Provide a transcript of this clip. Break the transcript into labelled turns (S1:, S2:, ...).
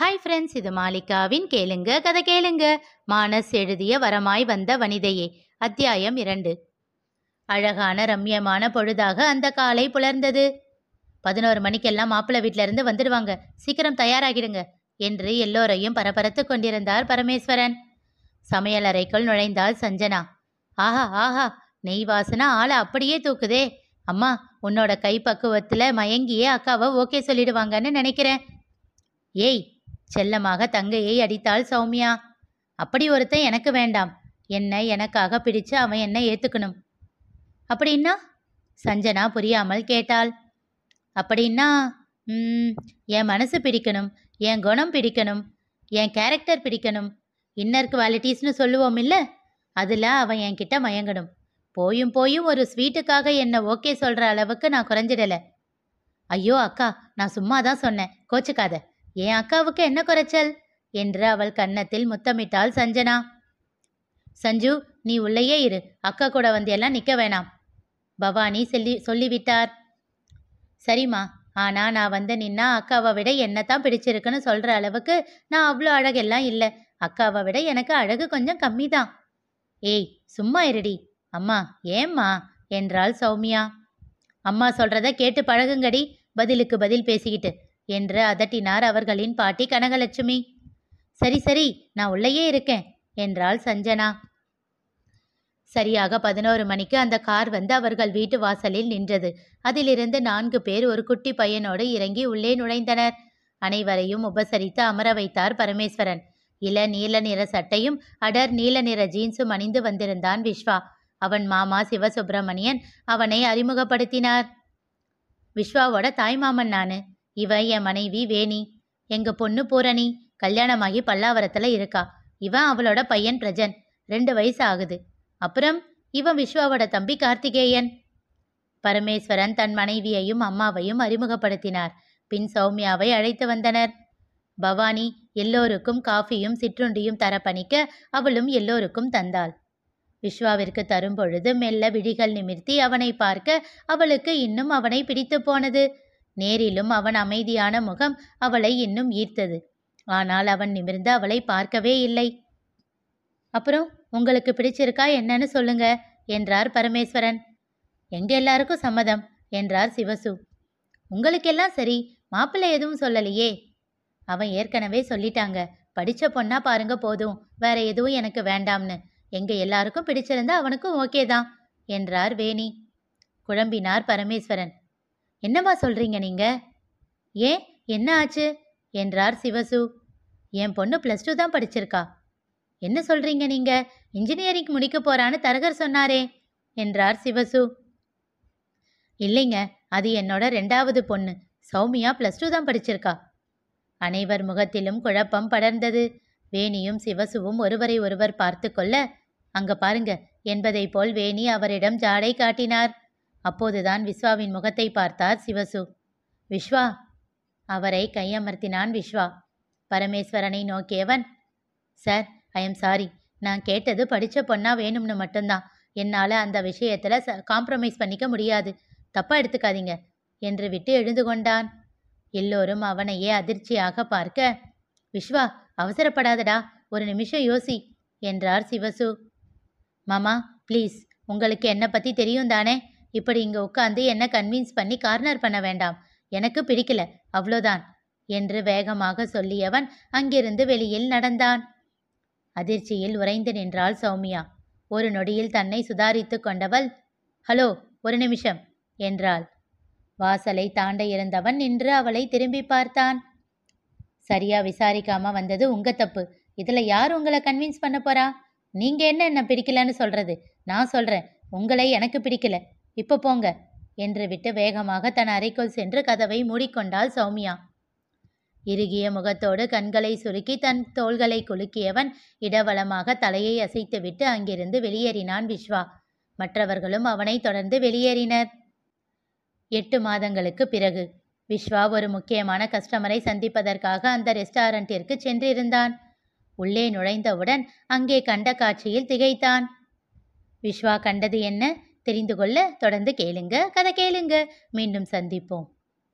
S1: Hi friends இது மாலிகாவின் கேளுங்க கதை கேளுங்க. மானஸ் எழுதிய வரமாய் வந்த வனிதையே அத்தியாயம் இரண்டு. அழகான ரம்யமான பொழுதாக அந்த காலை புலர்ந்தது. பதினோரு மணிக்கெல்லாம் மாப்பிள்ளை வீட்டிலிருந்து வந்துடுவாங்க. சீக்கிரம் தயாராகிடுங்க என்று எல்லோரையும் பரபரத்து கொண்டிருந்தார் பரமேஸ்வரன். சமையலறைக்குள் நுழைந்தாள் சஞ்சனா. ஆஹா ஆஹா நெய் வாசனை ஆளை அப்படியே தூக்குதே. அம்மா உன்னோட கைப்பக்குவத்தில் மயங்கியே அக்காவை ஓகே சொல்லிடுவாங்கன்னு நினைக்கிறேன். ஏய் செல்லமாக தங்கையை அடித்தாள் சௌமியா. அப்படி ஒருத்தன் எனக்கு வேண்டாம். என்னை எனக்காக பிடிச்சு அவன் என்ன ஏத்துக்கணும். அப்படின்னா? சஞ்சனா புரியாமல் கேட்டாள். அப்படின்னா? என் மனசு பிடிக்கணும். என் குணம் பிடிக்கணும். என் கேரக்டர் பிடிக்கணும். இன்னர் குவாலிட்டிஸ்னு சொல்லுவோம் இல்ல அதில் அவன் என்கிட்ட மயங்கணும். போயும் போயும் ஒரு ஸ்வீட்டுக்காக என்னை ஓகே சொல்கிற அளவுக்கு நான் குறைஞ்சிடலை. ஐயோ அக்கா நான் சும்மா தான் சொன்னேன். கோச்சுக்காத. என் அக்காவுக்கு என்ன குறைச்சல்? என்று அவள் கன்னத்தில் முத்தமிட்டாள் சஞ்சனா. சஞ்சு நீ உள்ளேயே இரு. அக்கா கூட வந்து எல்லாம் நிற்க வேணாம். பவானி சொல்லி சொல்லிவிட்டார். சரிம்மா. ஆனா நான் வந்து நின்னா அக்காவை விட என்னத்தான் பிடிச்சிருக்குன்னு சொல்ற அளவுக்கு நான் அவ்வளோ அழகெல்லாம் இல்லை. அக்காவை விட எனக்கு அழகு கொஞ்சம் கம்மி தான் ஏய் சும்மா இருடி. அம்மா ஏம்மா? என்றாள் சௌமியா. அம்மா சொல்றத கேட்டு பழகுங்கடி. பதிலுக்கு பதில் பேசிக்கிட்டு என்று அதட்டினார் அவர்களின் பாட்டி கனகலட்சுமி. சரி சரி நான் உள்ளேயே இருக்கேன் என்றாள் சஞ்சனா. சரியாக பதினோரு மணிக்கு அந்த கார் வந்து அவர்கள் வீட்டு வாசலில் நின்றது. அதிலிருந்து நான்கு பேர் ஒரு குட்டி பையனோடு இறங்கி உள்ளே நுழைந்தனர். அனைவரையும் உபசரித்து அமர வைத்தார் பரமேஸ்வரன். இள நீல நிற சட்டையும் அடர் நீல நிற ஜீன்ஸும் அணிந்து வந்திருந்தான் விஸ்வா அவன் மாமா சிவசுப்பிரமணியன் அவனை அறிமுகப்படுத்தினார். விஸ்வாவோட தாய்மாமன் நானு. இவ என் மனைவி வேணி. எங்க பொண்ணு பூரணி கல்யாணமாகி பல்லாவரத்துல இருக்கா. இவன் அவளோட பையன் பிரஜன். ரெண்டு வயசு ஆகுது. அப்புறம் இவன் விஸ்வாவோட தம்பி கார்த்திகேயன். பரமேஸ்வரன் தன் மனைவியையும் அம்மாவையும் அறிமுகப்படுத்தினார். பின் சௌமியாவை அழைத்து வந்தனர். பவானி எல்லோருக்கும் காஃபியும் சிற்றுண்டியும் தர பணிக்க அவளும் எல்லோருக்கும் தந்தாள். விஸ்வாவிற்கு தரும் பொழுது மெல்ல விழிகள் நிமிர்த்தி அவனை பார்க்க அவளுக்கு இன்னும் அவனை பிடித்து போனது. நேரிலும் அவன் அமைதியான முகம் அவளை இன்னும் ஈர்த்தது. ஆனால் அவன் நிமிர்ந்து அவளை பார்க்கவே இல்லை. அப்புறம் உங்களுக்கு பிடிச்சிருக்கா என்னன்னு சொல்லுங்க என்றார் பரமேஸ்வரன். எங்க எல்லாருக்கும் சம்மதம் என்றார் சிவசு. உங்களுக்கெல்லாம் சரி மாப்பிள்ளை எதுவும் சொல்லலையே? அவன் ஏற்கனவே சொல்லிட்டாங்க. படிச்ச பொண்ணா பாருங்க போதும் வேற எதுவும் எனக்கு வேண்டாம்னு. எங்க எல்லாருக்கும் பிடிச்சிருந்தா அவனுக்கும் ஓகே தான் என்றார் வேணி. குழம்பினார் பரமேஸ்வரன். என்னம்மா சொல்றீங்க நீங்க? ஏன்? என்ன ஆச்சு? என்றார் சிவசு. என் பொண்ணு ப்ளஸ் டூ தான் படிச்சிருக்கா. என்ன சொல்றீங்க நீங்க? இன்ஜினியரிங் முடிக்க போறான்னு தரகர் சொன்னாரே என்றார் சிவசு. இல்லைங்க அது என்னோட ரெண்டாவது பொண்ணு. சௌமியா ப்ளஸ் டூ தான் படிச்சிருக்கா. அனைவர் முகத்திலும் குழப்பம் படர்ந்தது. வேணியும் சிவசுவும் ஒருவரை ஒருவர் பார்த்து கொள்ள அங்க பாருங்க என்பதைப் போல் வேணி அவரிடம் ஜாடை காட்டினார். அப்போதுதான் விஸ்வாவின் முகத்தை பார்த்தார் சிவசு. விஸ்வா! அவரை கையமர்த்தினான் விஸ்வா. பரமேஸ்வரனை நோக்கியவன் சார் ஐ எம் சாரி. நான் கேட்டது படித்த பொண்ணா வேணும்னு மட்டும்தான். என்னால் அந்த விஷயத்தில் ச காம்ப்ரமைஸ் பண்ணிக்க முடியாது. தப்பாக எடுத்துக்காதீங்க என்று விட்டு எழுந்து கொண்டான். எல்லோரும் அவனையே அதிர்ச்சியாக பார்க்க விஸ்வா அவசரப்படாதடா. ஒரு நிமிஷம் யோசி என்றார் சிவசு. மாமா ப்ளீஸ். உங்களுக்கு என்னை பற்றி தெரியும் தானே இப்படி இங்கே உட்காந்து என்ன கன்வின்ஸ் பண்ணி கார்னர் பண்ண வேண்டாம். எனக்கு பிடிக்கல அவ்வளோதான் என்று வேகமாக சொல்லியவன் அங்கிருந்து வெளியில் நடந்தான். அதிர்ச்சியில் உறைந்து நின்றாள் சௌமியா. ஒரு நொடியில் தன்னை சுதாரித்து கொண்டவள் ஹலோ ஒரு நிமிஷம் என்றாள். வாசலை தாண்ட இருந்தவன் நின்று அவளை திரும்பி பார்த்தான். சரியா விசாரிக்காம வந்தது உங்க தப்பு. இதுல யார் உங்களை கன்வின்ஸ் பண்ண போறா? நீங்க என்ன என்ன பிடிக்கலன்னு சொல்றது? நான் சொல்றேன் உங்களை எனக்கு பிடிக்கல. இப்போ போங்க என்று விட்டு வேகமாக தன் அறைக்குள் சென்று கதவை மூடிக்கொண்டாள் சௌமியா. இறுகிய முகத்தோடு கண்களை சுருக்கி தன் தோள்களை குலுக்கியவன் இடவளமாக தலையை அசைத்துவிட்டு அங்கிருந்து வெளியேறினான் விஸ்வா மற்றவர்களும் அவனை தொடர்ந்து வெளியேறினர். எட்டு மாதங்களுக்கு பிறகு விஸ்வா ஒரு முக்கியமான கஸ்டமரை சந்திப்பதற்காக அந்த ரெஸ்டாரண்டிற்கு சென்றிருந்தான். உள்ளே நுழைந்தவுடன் அங்கே கண்ட காட்சியில் திகைத்தான். விஸ்வா கண்டது என்ன? தெரிந்து கொள்ள தொடர்ந்து கேளுங்க. கதை கேளுங்க. மீண்டும் சந்திப்போம்.